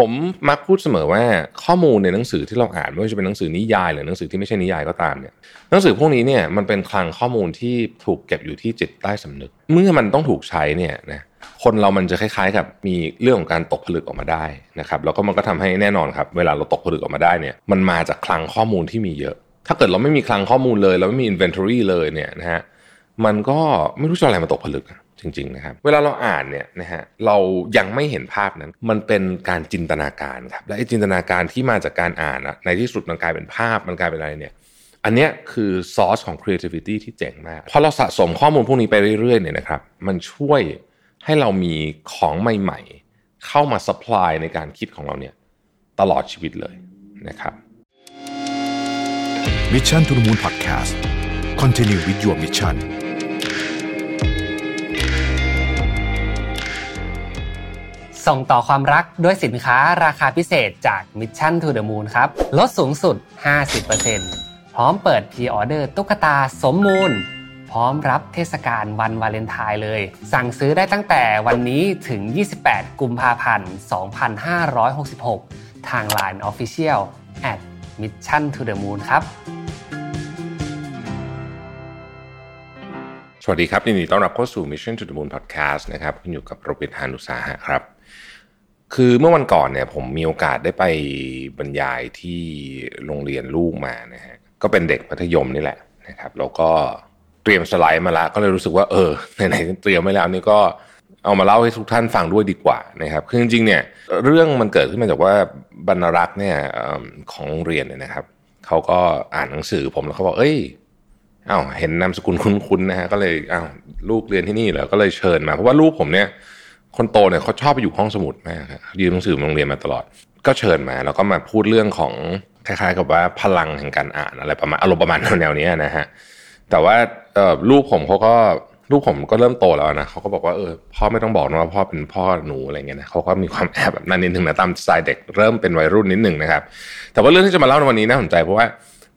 ผมมักพูดเสมอว่าข้อมูลในหนังสือที่เราอ่านไม่ว่าจะเป็นหนังสือนิยายหรือหนังสือที่ไม่ใช่นิยายก็ตามเนี่ยหนังสือพวกนี้เนี่ยมันเป็นคลังข้อมูลที่ถูกเก็บอยู่ที่จิตใต้สำนึก เมื่อมันต้องถูกใช้เนี่ยนะคนเรามันจะคล้ายๆ กับมีเรื่องของการตกผลึกออกมาได้นะครับแล้วก็มันก็ทำให้แน่นอนครับ เวลาเราตกผลึกออกมาได้เนี่ยมันมาจากคลังข้อมูลที่มีเยอะ ถ้าเกิดเราไม่มีคลังข้อมูลเลย เราไม่มี inventory เลยเนี่ยนะฮะมันก็ไม่รู้จะอะไรมาตกผลึก จริงๆนะครับ เวลาเราอ่านเนี่ยนะฮะเรายังไม่เห็นภาพนั้น มันเป็นการจินตนาการครับ และไอ้จินตนาการที่มาจากการอ่านอะในที่สุดมันกลายเป็นภาพมันกลายเป็นอะไรเนี่ยอันเนี้ยคือซอสของ creativity ที่เจ๋งมากพอเราสะสมข้อมูลพวกนี้ไปเรื่อยๆเนี่ยนะครับ มันช่วยให้เรามีของใหม่ๆ เข้ามา supply ในการคิดของเราเนี่ยตลอดชีวิตเลยนะครับ Mission to the Moon Podcast Continue with your mission ส่งต่อความรักด้วยสินค้าราคาพิเศษจาก Mission to the Moon ครับ ลดสูงสุด 50%พร้อมเปิด pre-order ตุ๊กตาสมมูล พร้อมรับเทศกาลวันวาเลนไทน์เลย สั่งซื้อได้ตั้งแต่วันนี้ถึง 28 กุมภาพันธ์ 2566 ทาง Line Official at Mission to the Moon ครับสวัสดีครับยินดีต้อนรับเข้าสู่ Mission to the Moon Podcast นะครับคุณอยู่กับโรบิทานุสาหะครับ คือเมื่อวันก่อนเนี่ย ผมมีโอกาสได้ไปบรรยายที่โรงเรียนลูกมานะฮะก็เป็นเด็กมัธยมนี่แหละนะครับแล้วก็เตรียมสไลด์มาล้วก็เลยรู้สึกว่าเออไหนๆเตรียมไว้แล้วนี่ก็เอามาเล่าให้ทุกท่านฟังด้วยดีกว่านะครับคือจริงๆเนี่ยเรื่องมันเกิดขึ้นมาจากว่าบรรณรักษ์เนี่ยของโรงเรียนเนี่ยนะครับเขาก็อ่านหนังสือผมแล้วเขาบอกเอ้ยอ้าวเห็นนามสกุลคุ้นๆนะฮะก็เลยอ้าวลูกเรียนที่นี่เหรอก็เลยเชิญมาเพราะว่าลูกผมเนี่ย คนโตเนี่ยเขาชอบไปอยู่ห้องสมุดมากครับยืนหนังสือโรงเรียนมาตลอด ก็เชิญมาแล้วก็มาพูดเรื่องของคล้ายๆ กับว่าพลังแห่งการอ่านอะไรประมาณอารมณ์ประมาณแนวนี้นะฮะแต่ว่าลูกผมเขาก็ลูกผมก็เริ่มโตแล้วนะเขาก็บอกว่าเออพ่อไม่ต้องบอกนะว่าพ่อเป็นพ่อหนูอะไรเงี้ยนะเขาก็มีความแอบแบบนั้นนิดนึงนะตามสไตล์เด็กเริ่มเป็นวัยรุ่นนิดนึงนะครับ แต่ว่าเรื่องที่จะมาเล่าในวันนี้น่าสนใจเพราะว่า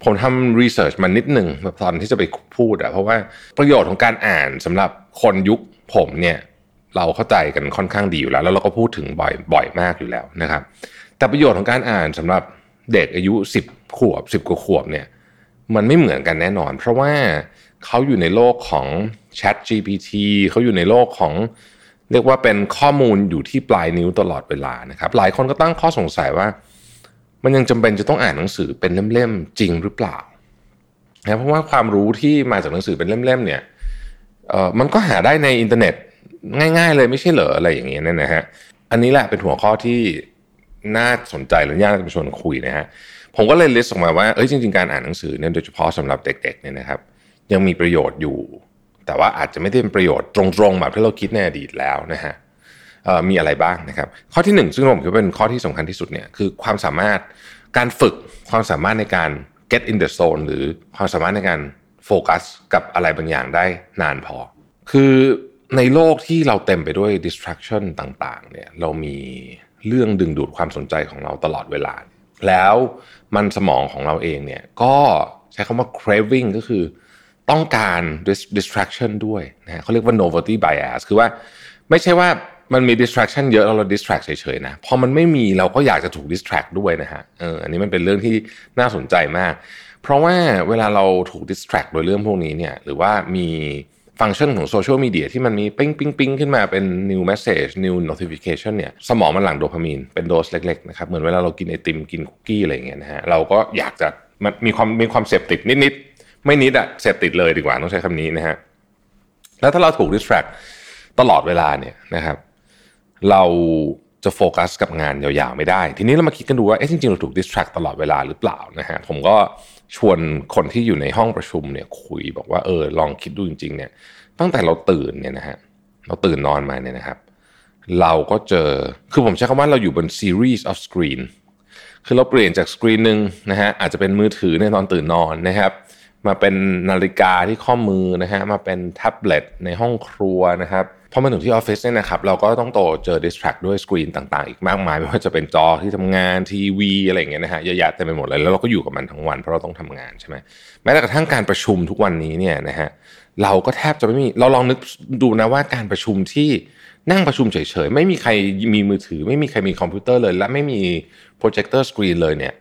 ผมทำรีเสิร์ชมานิดหนึ่งตอนที่จะไปพูดอะเพราะว่าประโยชน์ของการอ่านสำหรับคนยุคผมเนี่ย เราเข้าใจกันค่อนข้างดีอยู่แล้ว แล้วเราก็พูดถึงบ่อยบ่อยมากอยู่แล้วนะครับ แต่ประโยชน์ของการอ่านสำหรับเด็กอายุ 10 ขวบ 10กว่าขวบเนี่ยมันไม่เหมือนกันแน่นอน เพราะว่าเขาอยู่ในโลกของ Chat GPT เขาอยู่ในโลกของเรียกว่าเป็นข้อมูลอยู่ที่ปลายนิ้วตลอดเวลานะครับ หลายคนก็ตั้งข้อสงสัยว่า มันยังจำเป็นจะต้องอ่านหนังสือเป็นเล่มๆจริงหรือเปล่านะเพราะว่าความรู้ที่มาจากหนังสือเป็นเล่มๆเนี่ยเออมันก็หาได้ในอินเทอร์เน็ต ง่าย ๆ เลยไม่ใช่เหรออะไรอย่างเงี้ยนะฮะอันนี้แหละเป็นหัวข้อที่น่าสนใจหรือน่าจะชวนคุยนะฮะผมก็เลย list ออกมาว่าเอ้ยจริงๆการอ่านหนังสือเนี่ยโดยเฉพาะสำหรับเด็กๆเนี่ยนะครับ ยังมีประโยชน์อยู่ แต่ว่าอาจจะไม่ได้เป็นประโยชน์ตรงๆแบบที่เราคิดในอดีตแล้วนะฮะมีอะไรบ้างนะครับ ข้อที่หนึ่งซึ่งผมคิดว่าเป็นข้อที่สำคัญที่สุดเนี่ยคือความสามารถการฝึกความสามารถในการ get in the zone หรือความสามารถในการโฟกัสกับอะไรบางอย่างได้นานพอ คือ ในโลกที่เราเต็มไปด้วย distraction ต่าง ๆ เนี่ย เรามีเรื่องดึงดูดความสนใจของเราตลอดเวลา แล้วมันสมองของเราเองเนี่ย ก็ใช้คำว่า craving ก็คือต้องการ distraction ด้วยนะฮะเขาเรียกว่า novelty bias คือว่าไม่ใช่ว่ามันมี distraction เยอะแล้วเรา distract เฉยๆนะพอมันไม่มีเราก็อยากจะถูก distract ด้วยนะฮะเอออันนี้มันเป็นเรื่องที่น่าสนใจมาก เพราะว่าเวลาเราถูก distract โดยเรื่องพวกนี้เนี่ย หรือว่ามี ฟังก์ชันของโซเชียลมีเดียที่มันมีปิ้งปิ้งปิ้งขึ้นมาเป็น new message new notification เนี่ยสมองมันหลั่งโดพามีนเป็นโดสเล็กๆนะครับเหมือนเวลาเรากินไอติมกินคุกกี้อะไรอย่างเงี้ยนะฮะเราก็อยากจะมันมีความมีความเสพติดนิดๆ ไม่นิดอะเสพติดเลยดีกว่าต้องใช้คำนี้นะฮะแล้วถ้าเราถูก distract ตลอดเวลาเนี่ยนะครับ เราจะโฟกัสกับงานยาวๆไม่ได้ ทีนี้เรามาคิดกันดูว่าเอ๊ะจริงๆเราถูก distract ตลอดเวลาหรือเปล่านะฮะผมก็ ชวนคนที่อยู่ในห้องประชุมเนี่ยคุยบอกว่าเออลองคิดดูจริง ๆ เนี่ย ตั้งแต่เราตื่นเนี่ยนะฮะเราตื่นนอนมาเนี่ยนะครับ เราก็เจอคือผมใช้คำว่าเราอยู่บน series of screen คือเราเปลี่ยนจากสกรีนหนึ่งนะฮะอาจจะเป็นมือถือในตอนตื่นนอนนะครับ มาเป็นนาฬิกาที่ข้อมือนะฮะมาเป็นแท็บเล็ตในห้องครัวนะครับ พอมาถึงที่ออฟฟิศเนี่ยนะครับเราก็ต้องโตเจอ distract ด้วยสกรีนต่างๆ อีกมากมายไม่ว่าจะเป็นจอที่ทำงานทีวีอะไรอย่างเงี้ยนะฮะเยอะแยะเต็มไปหมดเลยแล้วเราก็อยู่กับมันทั้งวันเพราะเราต้องทำงานใช่ไหมแม้แต่กระทั่งการประชุมทุกวันนี้เนี่ยนะฮะเราก็แทบจะไม่มีเราลองนึกดูนะว่าการประชุมที่นั่งประชุมเฉยๆ ไม่มีใครมีมือถือ ไม่มีใครมีคอมพิวเตอร์เลย และไม่มี projector screen เลยเนี่ย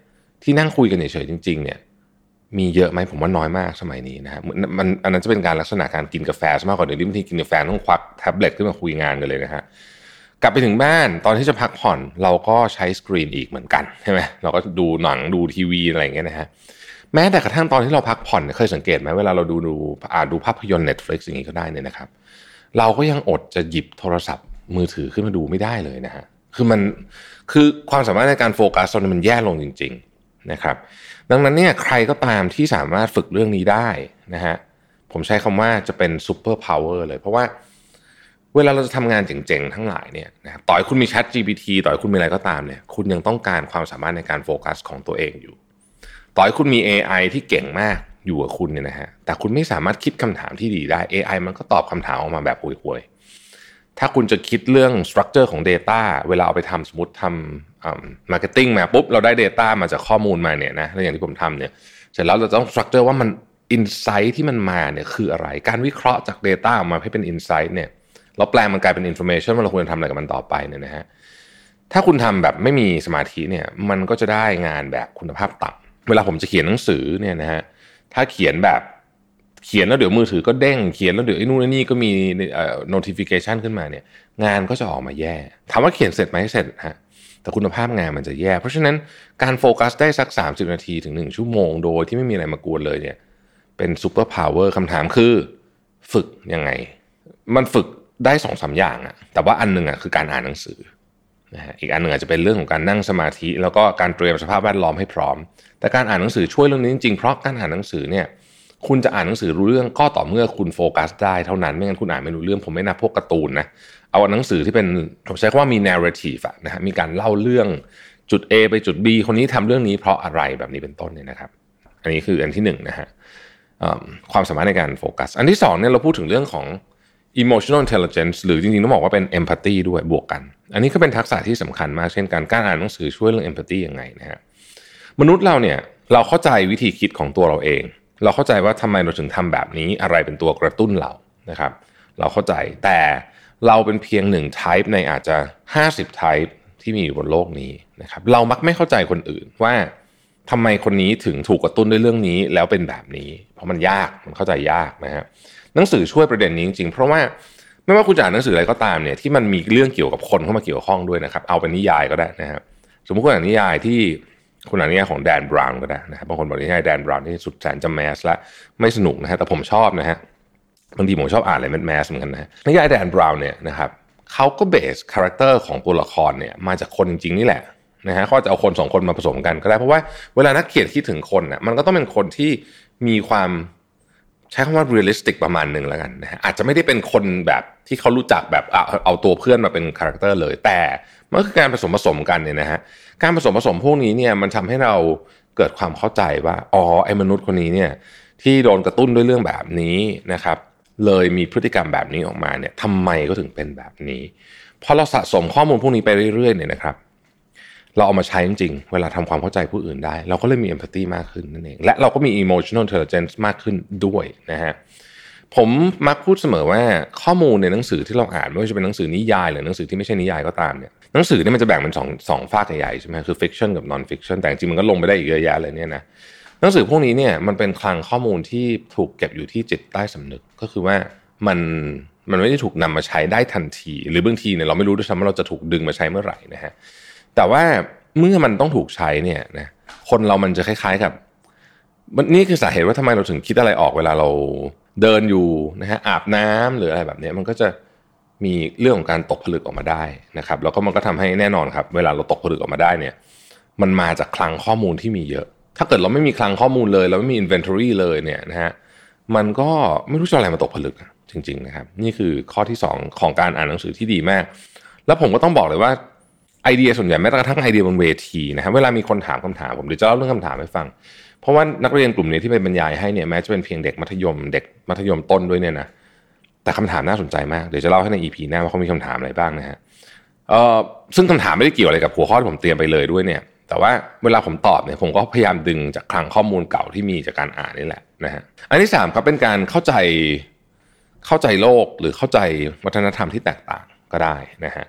ที่นั่งคุยกันเฉยๆจริงๆเนี่ย มีเยอะไหมผมว่าน้อยมากสมัยนี้นะฮะมันอันนั้นจะเป็นการลักษณะการกินกาแฟมากกว่าเดี๋ยวนี้บางทีกินกาแฟต้องควักแท็บเล็ตขึ้นมาคุยงานกันเลยนะฮะกลับไปถึงบ้านตอนที่จะพักผ่อนเราก็ใช้สกรีนอีกเหมือนกันใช่ไหมเราก็ดูหนังดูทีวีอะไรอย่างเงี้ยนะฮะแม้แต่กระทั่งตอนที่เราพักผ่อนเคยสังเกตไหมเวลาเราดูดูอ่าดูภาพยนตร์ Netflix อย่างนี้ก็ได้เนี่ยนะครับ เราก็ยังอดจะหยิบโทรศัพท์มือถือขึ้นมาดูไม่ได้เลยนะฮะคือมันคือความสามารถในการโฟกัสตอนนี้มันแย่ลงจริง ๆนะครับ ดังนั้นเนี่ยใครก็ตามที่สามารถฝึกเรื่องนี้ได้นะฮะผมใช้คำว่าจะเป็น superpower เลย เพราะว่าเวลาเราจะทำงานเจ๋งๆ ทั้งหลายเนี่ยนะต่อยคุณมี Chat GPT ต่อยคุณมีอะไรก็ตามเนี่ยคุณยังต้องการความสามารถในการโฟกัสของตัวเองอยู่ ต่อให้คุณมี AI ที่เก่งมากอยู่กับคุณเนี่ยนะฮะแต่คุณไม่สามารถคิดคำถามที่ดีได้ AI มันก็ตอบคำถามออกมาแบบห่วย ถ้าคุณจะคิดเรื่อง structure ของ Data เวลาเอาไปทำสมมติทำ marketing มาปุ๊บ เราได้ Data มาจากข้อมูลมาเนี่ยนะแล้วอย่างที่ผมทำเนี่ยเสร็จแล้วเราต้อง structure ว่ามัน insight ที่มันมาเนี่ยคืออะไร การวิเคราะห์จาก Data ออกมาให้เป็น insight เนี่ยเราแปลงมันกลายเป็น information ว่าเราควรจะทำอะไรกับมันต่อไปเนี่ยนะฮะถ้าคุณทำแบบไม่มีสมาธิเนี่ยมันก็จะได้งานแบบคุณภาพต่ำเวลาผมจะเขียนหนังสือเนี่ยนะฮะถ้าเขียนแบบ เขียนแล้วเดี๋ยวมือถือก็เด้งเขียนแล้วเดี๋ยวไอ้นู่นไอ้นี่ก็มีเอ่อ notification ขึ้นมาเนี่ย งานก็จะออกมาแย่ถามว่าเขียนเสร็จไหมเสร็จฮะแต่คุณภาพงานมันจะแย่ เพราะฉะนั้นการโฟกัสได้สัก 30 นาทีถึง 1 ชั่วโมงโดยที่ไม่มีอะไรมากวนเลยเนี่ยเป็น superpower คำถามคือ ฝึกยังไง มันฝึกได้สองสาอย่างอะแต่ว่าอันหนึ่งอะคือการอ่านหนังสือนะฮะอีกอันหนึ่งอาจจะเป็นเรื่องของการนั่งสมาธิ แล้วก็การเตรียมสภาพแวดล้อมให้พร้อม แต่การอ่านหนังสือช่วยเรื่องนี้จริงๆเพราะการอ่านหนังสือเนี่ย คุณจะอ่านหนังสือรู้เรื่องก็ต่อเมื่อคุณโฟกัสได้เท่านั้นไม่งั้นคุณอ่านไม่รู้เรื่องผมไม่นับพวกการ์ตูนนะเอาหนังสือที่เป็นผมใช้คำว่ามี narrative อะนะฮะมีการเล่าเรื่องจุด A ไปจุด B คนนี้ทำเรื่องนี้เพราะอะไรแบบนี้เป็นต้นเนี่ยนะครับ อันนี้คืออันที่หนึ่งนะฮะความสามารถในการโฟกัส อันที่สองเนี่ยเราพูดถึงเรื่องของ emotional intelligence หรือจริงๆ ต้องบอกว่าเป็น empathy ด้วยบวกกัน อันนี้ก็เป็นทักษะที่สำคัญมากเช่นการการอ่านหนังสือช่วยเรื่อง empathy ยังไงนะฮะมนุษย์เราเนี่ยเราเข้าใจวิธีคิดของตัวเราเอง เราเข้าใจว่าทำไมเราถึงทำแบบนี้อะไรเป็นตัวกระตุ้นเรานะครับ เราเข้าใจแต่เราเป็นเพียงหนึ่ง type ในอาจจะ 50 type ที่มีอยู่บนโลกนี้นะครับเรามักไม่เข้าใจคนอื่นว่าทำไมคนนี้ถึงถูกกระตุ้นด้วยเรื่องนี้แล้วเป็นแบบนี้ เพราะมันยากมันเข้าใจยากนะฮะหนังสือช่วยประเด็นนี้จริงๆ เพราะว่าไม่ว่าคุณจะอ่านหนังสืออะไรก็ตามเนี่ยที่มันมีเรื่องเกี่ยวกับคนเข้ามาเกี่ยวข้องด้วยนะครับ เอาเป็นนิยายก็ได้นะครับสมมติคุณอ่านนิยายที่ คุณอ่านนิยายของแดนบราวน์ก็ได้นะครับบางคนบอกนิยายแดนบราวน์ที่สุดแสนจะ mass ละไม่สนุกนะฮะแต่ผมชอบนะฮะบางทีผมชอบอ่านอะไร mass เหมือนกันนะนิยายแดนบราวน์เนี่ยนะครับเขาก็ base character ของตัวละครเนี่ยมาจากคนจริงๆนี่แหละนะฮะเขาจะเอาคนสองคนมาผสมกันก็ได้เพราะว่าเวลานักเขียนคิดถึงคนน่ะมันก็ต้องเป็นคนที่มีความ ใช้คำว่า realistic ประมาณหนึ่งแล้วกันนะฮะอาจจะไม่ได้เป็นคนแบบที่เขารู้จักแบบเอาเอาตัวเพื่อนมาเป็น character เลย แต่มันคือการผสมผสมกันเนี่ยนะฮะการผสมผสมพวกนี้เนี่ยมันทำให้เราเกิดความเข้าใจว่าอ๋อไอ้มนุษย์คนนี้เนี่ยที่โดนกระตุ้นด้วยเรื่องแบบนี้นะครับ เลยมีพฤติกรรมแบบนี้ออกมาเนี่ยทำไมก็ถึงเป็นแบบนี้พอเราสะสมข้อมูลพวกนี้ไปเรื่อยๆเนี่ยนะครับ เราเอามาใช้จริงๆ เวลาทำความเข้าใจผู้อื่นได้ เราก็เลยมี empathy มากขึ้นนั่นเอง และเราก็มี emotional intelligence มากขึ้นด้วยนะฮะผมมักพูดเสมอว่าข้อมูลในหนังสือที่เราอ่านไม่ว่าจะเป็นหนังสือนิยายหรือหนังสือที่ไม่ใช่นิยายก็ตามเนี่ยหนังสือเนี่ยมันจะแบ่งเป็นสองสองฝากใหญ่ๆใช่ไหมคือ fiction กับ non fiction แต่จริงมันก็ลงไปได้อีกเยอะแยะเลยเนี่ยนะหนังสือพวกนี้เนี่ยมันเป็นคลังข้อมูลที่ถูกเก็บอยู่ที่จิตใต้สำนึกก็คือว่ามันมันไม่ได้ถูกนำมาใช้ได้ทันที หรือบางทีเนี่ยเราไม่รู้ด้วยซ้ำว่าเราจะถูกดึงมาใช้เมื่อไหร่นะฮะ แต่ว่าเมื่อมันต้องถูกใช้เนี่ยนะคนเรามันจะคล้าย ๆกับนี่คือสาเหตุว่าทำไมเราถึงคิดอะไรออกเวลาเราเดินอยู่นะฮะอาบน้ำหรืออะไรแบบนี้มันก็จะมีเรื่องของการตกผลึกออกมาได้นะครับ แล้วก็มันก็ทำให้แน่นอนครับ เวลาเราตกผลึกออกมาได้เนี่ย มันมาจากคลังข้อมูลที่มีเยอะ ถ้าเกิดเราไม่มีคลังข้อมูลเลย เราไม่มี inventory เลยเนี่ยนะฮะมันก็ไม่รู้จะอะไรมาตกผลึกจริง ๆ นะครับ นี่คือข้อที่ 2 ของการอ่านหนังสือที่ดีมาก แล้วผมก็ต้องบอกเลยว่า ไอเดียส่วนใหญ่แม้กระทั่งไอเดียบนเวทีนะครับเวลามีคนถามคำถามผมเดี๋ยวจะเล่าเรื่องคำถามให้ฟัง เพราะว่านักเรียนกลุ่มนี้ที่ไปบรรยายให้เนี่ยแม้จะเป็นเพียงเด็กมัธยม เด็กมัธยมต้นด้วยเนี่ยนะแต่คำถามน่าสนใจมากเดี๋ยวจะเล่าให้ในอีพีหน้าว่าเขามีคำถามอะไรบ้างนะฮะเอ่อซึ่งคำถามไม่ได้เกี่ยวอะไรกับหัวข้อที่ผมเตรียมไปเลยด้วยเนี่ย แต่ว่าเวลาผมตอบเนี่ยผมก็พยายามดึงจากคลังข้อมูลเก่าที่มีจากการอ่านนี่แหละนะฮะอันที่สามครับเป็นการเข้าใจเข้าใจโลกหรือเข้าใจวัฒนธรรมที่แตกต่างก็ได้นะฮะ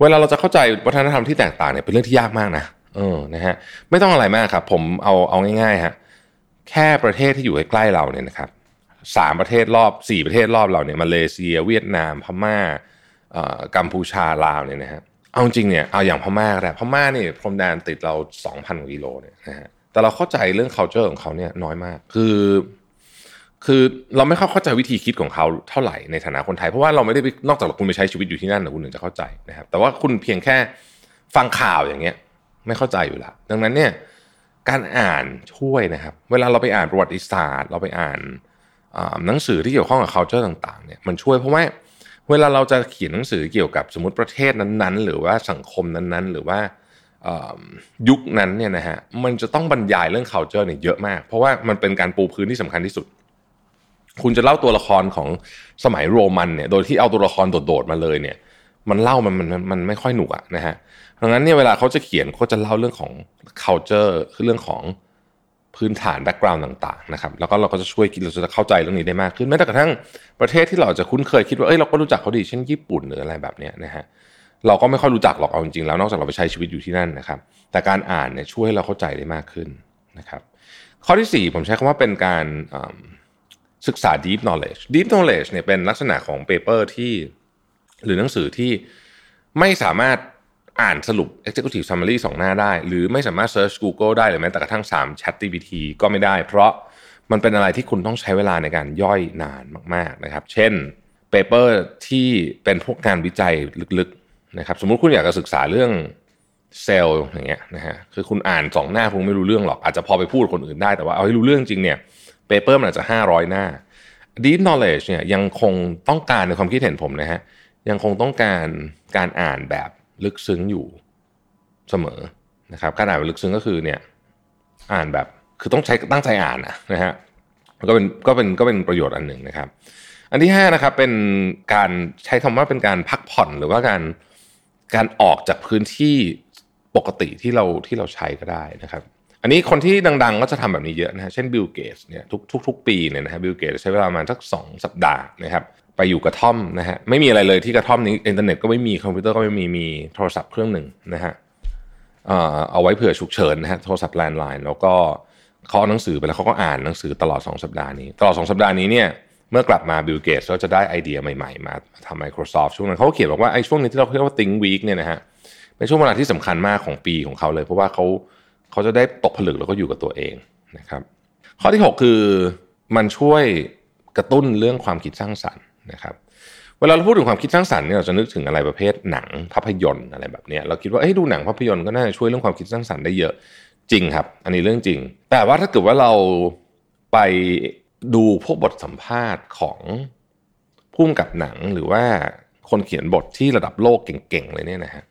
เวลาเราจะเข้าใจวัฒนธรรมที่แตกต่างเนี่ยเป็นเรื่องที่ยากมากนะเออนะฮะไม่ต้องอะไรมากครับ ผมเอาเอาง่ายๆฮะแค่ประเทศที่อยู่ใกล้ๆเราเนี่ยนะครับสามประเทศรอบสี่ประเทศรอบเราเนี่ยมาเลเซีย เวียดนาม พม่ากัมพูชาลาวเนี่ยนะฮะเอาจริงเนี่ยเอาอย่างพม่าก็ได้พม่านี่พรมแดนติดเรา 2,000กิโลเนี่ยนะฮะแต่เราเข้าใจเรื่อง culture ของเขาเนี่ยน้อยมาก คือ คือเราไม่เข้าใจวิธีคิดของเขาเท่าไหร่ในฐานะคนไทย เพราะว่าเราไม่ได้นอกจากคุณไปใช้ชีวิตอยู่ที่นั่นคุณถึงจะเข้าใจนะครับ แต่ว่าคุณเพียงแค่ฟังข่าวอย่างเงี้ย ไม่เข้าใจอยู่ล้วดังนั้นเนี่ยการอ่านช่วยนะครับ เวลาเราไปอ่านประวัติศาสตร์ เราไปอ่านหนังสือที่เกี่ยวข้องกับ culture ต่างๆเนี่ยมันช่วยเพราะว่าเวลาเราจะเขียนหนังสือเกี่ยวกับสมมติประเทศนั้นๆ หรือว่าสังคมนั้นๆ หรือว่ายุคนั้นเนี่ยนะฮะมันจะต้องบรรยายเรื่อง culture เนี่ยเยอะมาก เพราะว่ามันเป็นการปูพื้นที่สำคัญที่สุด คุณจะเล่าตัวละครของสมัยโรมันเนี่ย โดยที่เอาตัวละครโดดๆมาเลยเนี่ย มันเล่ามันมันมันไม่ค่อยหนุกอะนะฮะดังนั้นเนี่ยเวลาเขาจะเขียนเขาจะเล่าเรื่องของ culture คือเรื่องของพื้นฐานแบ็กกราวน์ต่างๆนะครับแล้วก็เราก็จะช่วยเราจะเข้าใจเรื่องนี้ได้มากขึ้นแม้แต่กระทั่งประเทศที่เราจะคุ้นเคยคิดว่าเอ้ยเราก็รู้จักเขาดีเช่นญี่ปุ่นหรืออะไรแบบนี้นะฮะเราก็ไม่ค่อยรู้จักหรอกเอาจริงๆแล้วนอกจากเราไปใช้ชีวิตอยู่ที่นั่นนะครับ แต่การอ่านเนี่ยช่วยให้เราเข้าใจได้มากขึ้นนะครับ ข้อที่ 4 ผมใช้คำว่าเป็นการ ศึกษา deep knowledge deep knowledge เนี่ยเป็นลักษณะของ paper ที่หรือหนังสือที่ไม่สามารถอ่านสรุป executive summary สองหน้าได้ หรือไม่สามารถ search Google ได้หรือแม้แต่กระทั่ง3 Chat GPT ก็ไม่ได้ เพราะมันเป็นอะไรที่คุณต้องใช้เวลาในการย่อยนานมาก ๆนะครับ เช่น paper ที่เป็นพวกงานวิจัยลึกๆนะครับ สมมุติคุณอยากจะศึกษาเรื่องเซลล์อย่างเงี้ยนะฮะคือคุณอ่านสองหน้าคุณไม่รู้เรื่องหรอก อาจจะพอไปพูดคนอื่นได้แต่ว่าเอาให้รู้เรื่องจริงเนี่ย paper มันอาจจะ 500 หน้า deep knowledge เนี่ยยังคงต้องการในความคิดเห็นผมนะฮะยังคงต้องการการอ่านแบบลึกซึ้งอยู่เสมอนะครับการอ่านแบบลึกซึ้งก็คือเนี่ยอ่านแบบคือต้องใช้ตั้งใจอ่านนะฮะก็เป็นก็เป็นก็เป็นประโยชน์อันหนึ่งนะครับ อันที่5นะครับเป็นการใช้คำว่าเป็นการพักผ่อนหรือว่าการการออกจากพื้นที่ปกติที่เราที่เราใช้ก็ได้นะครับ อันนี้คนที่ดังๆ ก็จะทำแบบนี้เยอะนะฮะเช่นบิลเกตเนี่ยทุกทุกปีเนี่ยนะฮะบิลเกตใช้เวลาประมาณสักสองสัปดาห์นะครับไปอยู่กระท่อมนะฮะไม่มีอะไรเลยที่กระท่อมนี้อินเทอร์เน็ตก็ไม่มีคอมพิวเตอร์ก็ไม่มีมีโทรศัพท์เครื่องหนึ่งนะฮะเอาไว้เผื่อฉุกเฉินนะฮะโทรศัพท์ landline แล้วก็เขาเอาหนังสือไปแล้วเขาก็อ่านหนังสือตลอด 2 สัปดาห์นี้ ตลอด 2 สัปดาห์นี้เนี่ยเมื่อกลับมาบิลเกตก็จะได้ไอเดียใหม่ๆ มาทำ Microsoft ช่วงนั้นเขาเขียนบอกว่าไอ้ช่วงนี้ที่เราเรียกว่า Think Week เนี่ยนะฮะเป็นช่วงเวลาที่สำคัญมากของปีของเขาเลย เพราะว่าเขา เขาจะได้ตกผลึกแล้วก็อยู่กับตัวเองนะครับ ข้อที่ 6 คือมันช่วยกระตุ้นเรื่องความคิดสร้างสรรค์นะครับเวลาเราพูดถึงความคิดสร้างสรรค์เนี่ยเราจะนึกถึงอะไรประเภทหนังภาพยนตร์อะไรแบบนี้เราคิดว่าเอ้ดูหนังภาพยนตร์ก็น่าจะช่วยเรื่องความคิดสร้างสรรค์ได้เยอะจริงครับ อันนี้เรื่องจริง แต่ว่าถ้าเกิดว่าเราไปดูพวกบทสัมภาษณ์ของผู้กำกับหนังหรือว่าคนเขียนบทที่ระดับโลกเก่งๆเลยเนี่ยนะฮะ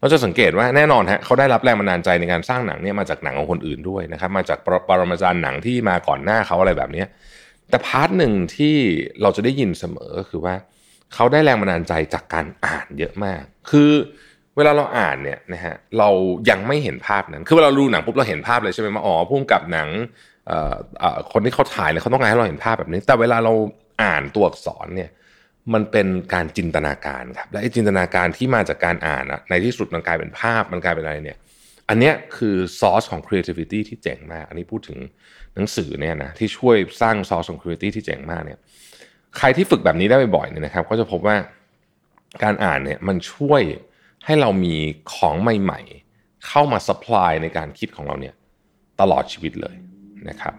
เราจะสังเกตว่าแน่นอนฮะเขาได้รับแรงบันดาลใจในการสร้างหนังเนี่ยมาจากหนังของคนอื่นด้วยนะครับมาจากปรมาจารย์หนังที่มาก่อนหน้าเขาอะไรแบบนี้แต่ part หนึ่งที่เราจะได้ยินเสมอก็คือว่าเขาได้แรงบันดาลใจจากการอ่านเยอะมาก คือเวลาเราอ่านเนี่ยนะฮะเรายังไม่เห็นภาพนั้น คือเวลาเราดูหนังปุ๊บเราเห็นภาพเลยใช่ไหมว่าอ๋อผู้กำกับหนังคนที่เขาถ่ายเนี่ยเขาต้องการให้เราเห็นภาพแบบนี้ แต่เวลาเราอ่านตัวอักษรเนี่ย มันเป็นการจินตนาการครับและไอ้จินตนาการที่มาจากการอ่านอะในที่สุดมันกลายเป็นภาพมันกลายเป็นอะไรเนี่ย อันนี้คือซอสของ creativity ที่เจ๋งมาก อันนี้พูดถึงหนังสือเนี่ยนะที่ช่วยสร้างซอสของ creativity ที่เจ๋งมากเนี่ยใครที่ฝึกแบบนี้ได้บ่อยๆเนี่ยนะครับ ก็จะพบว่าการอ่านเนี่ยมันช่วยให้เรามีของใหม่ ๆ เข้ามาสป라이ในการคิดของเราเนี่ยตลอดชีวิตเลยนะครับ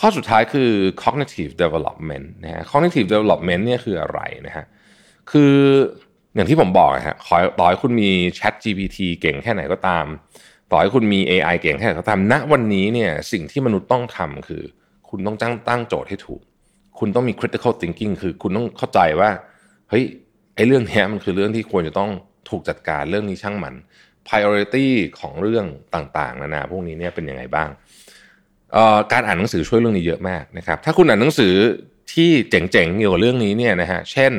ข้อสุดท้ายคือ cognitive development นะฮะ cognitive development เนี่ยคืออะไรนะฮะ คืออย่างที่ผมบอกฮะขอต่อให้คุณมี Chat GPT เก่งแค่ไหนก็ตาม ต่อให้คุณมี AI เก่งแค่ไหนก็ตาม ณ วันนี้เนี่ยสิ่งที่มนุษย์ต้องทำคือ คุณต้องตั้งตั้งโจทย์ให้ถูก คุณต้องมี critical thinking คือคุณต้องเข้าใจว่า เฮ้ย ไอ้เรื่องนี้มันคือเรื่องที่ควรจะต้องถูกจัดการเรื่องนี้ช่างมัน priority ของเรื่องต่างๆ นานาพวกนี้เนี่ยเป็นยังไงบ้าง การอ่านหนังสือช่วยเรื่องนี้เยอะมากนะครับถ้าคุณอ่านหนังสือที่เจ๋งๆเกี่ยวกับเรื่องนี้เนี่ยนะฮะเช่น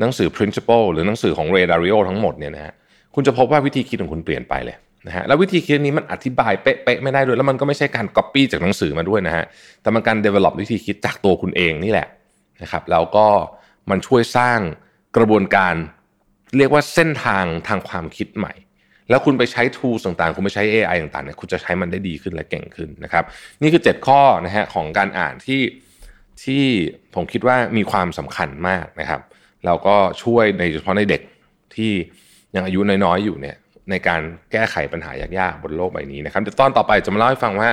หนังสือ principle หรือหนังสือของ Ray Dalio ทั้งหมดเนี่ยนะฮะคุณจะพบว่าวิธีคิดของคุณเปลี่ยนไปเลยนะฮะแล้ววิธีคิดนี้มันอธิบายเป๊ะๆไม่ได้ด้วย แล้วมันก็ไม่ใช่การก๊อปปี้จากหนังสือมาด้วยนะฮะแต่มันการ develop วิธีคิดจากตัวคุณเองนี่แหละนะครับแล้วก็มันช่วยสร้างกระบวนการเรียกว่าเส้นทางทางความคิดใหม่ แล้วคุณไปใช้ tools ต่างๆ คุณไปใช้ AI ต่างๆเนี่ยคุณจะใช้มันได้ดีขึ้นและเก่งขึ้นนะครับ นี่คือ 7 ข้อนะฮะของการอ่านที่ที่ผมคิดว่ามีความสำคัญมากนะครับแล้วก็ช่วยในเฉพาะในเด็กที่ยังอายุน้อยๆอยู่เนี่ยในการแก้ไขปัญหายากๆบนโลกใบนี้นะครับเดี๋ยวตอนต่อไปจะมาเล่าให้ฟังว่า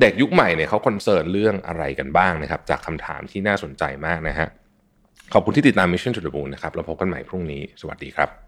เด็กยุคใหม่เนี่ยเขาคอนเซิร์นเรื่องอะไรกันบ้างนะครับ จากคำถามที่น่าสนใจมากนะฮะขอบคุณที่ติดตาม Mission to the Moon นะครับเราพบกันใหม่พรุ่งนี้ สวัสดีครับ